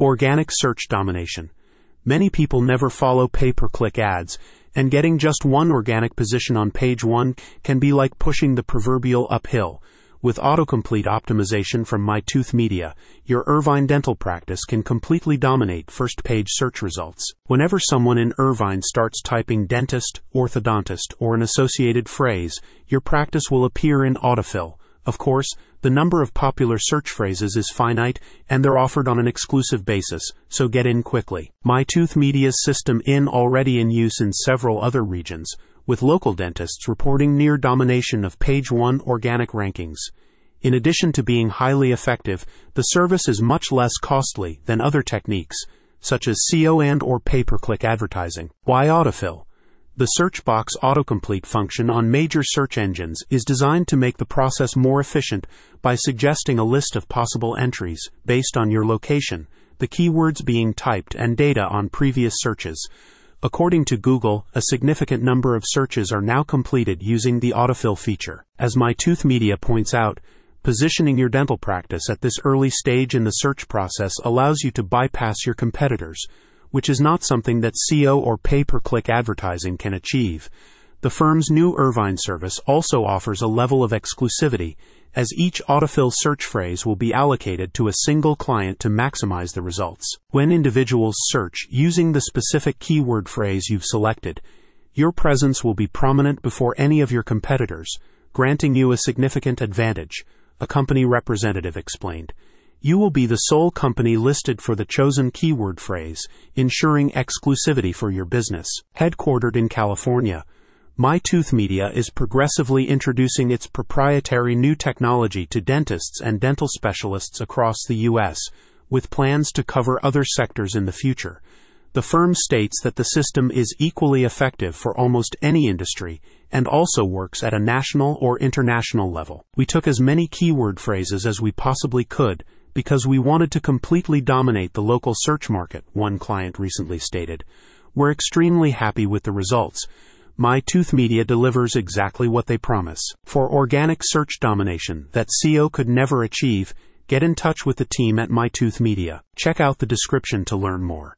Organic search domination. Many people never follow pay per click ads, and getting just one organic position on page one can be like pushing the proverbial uphill. With autocomplete optimization from MyTooth Media, your Irvine dental practice can completely dominate first page search results. Whenever someone in Irvine starts typing dentist, orthodontist, or an associated phrase, your practice will appear in autofill. Of course, the number of popular search phrases is finite and they're offered on an exclusive basis, so get in quickly. MyTooth Media's system in already in use in several other regions, with local dentists reporting near domination of page 1 organic rankings. In addition to being highly effective, the service is much less costly than other techniques, such as SEO and or pay-per-click advertising. Why autofill? The search box autocomplete function on major search engines is designed to make the process more efficient by suggesting a list of possible entries based on your location, the keywords being typed and data on previous searches. According to Google, a significant number of searches are now completed using the autofill feature. As MyTooth Media points out, positioning your dental practice at this early stage in the search process allows you to bypass your competitors, which is not something that SEO or pay per click advertising can achieve. The firm's new Irvine service also offers a level of exclusivity, as each autofill search phrase will be allocated to a single client to maximize the results. When individuals search using the specific keyword phrase you've selected, your presence will be prominent before any of your competitors, granting you a significant advantage, a company representative explained. You will be the sole company listed for the chosen keyword phrase, ensuring exclusivity for your business. Headquartered in California, MyTooth Media is progressively introducing its proprietary new technology to dentists and dental specialists across the U.S., with plans to cover other sectors in the future. The firm states that the system is equally effective for almost any industry and also works at a national or international level. We took as many keyword phrases as we possibly could because we wanted to completely dominate the local search market, one client recently stated. We're extremely happy with the results. MyTooth Media delivers exactly what they promise. For organic search domination that SEO could never achieve, get in touch with the team at MyTooth Media. Check out the description to learn more.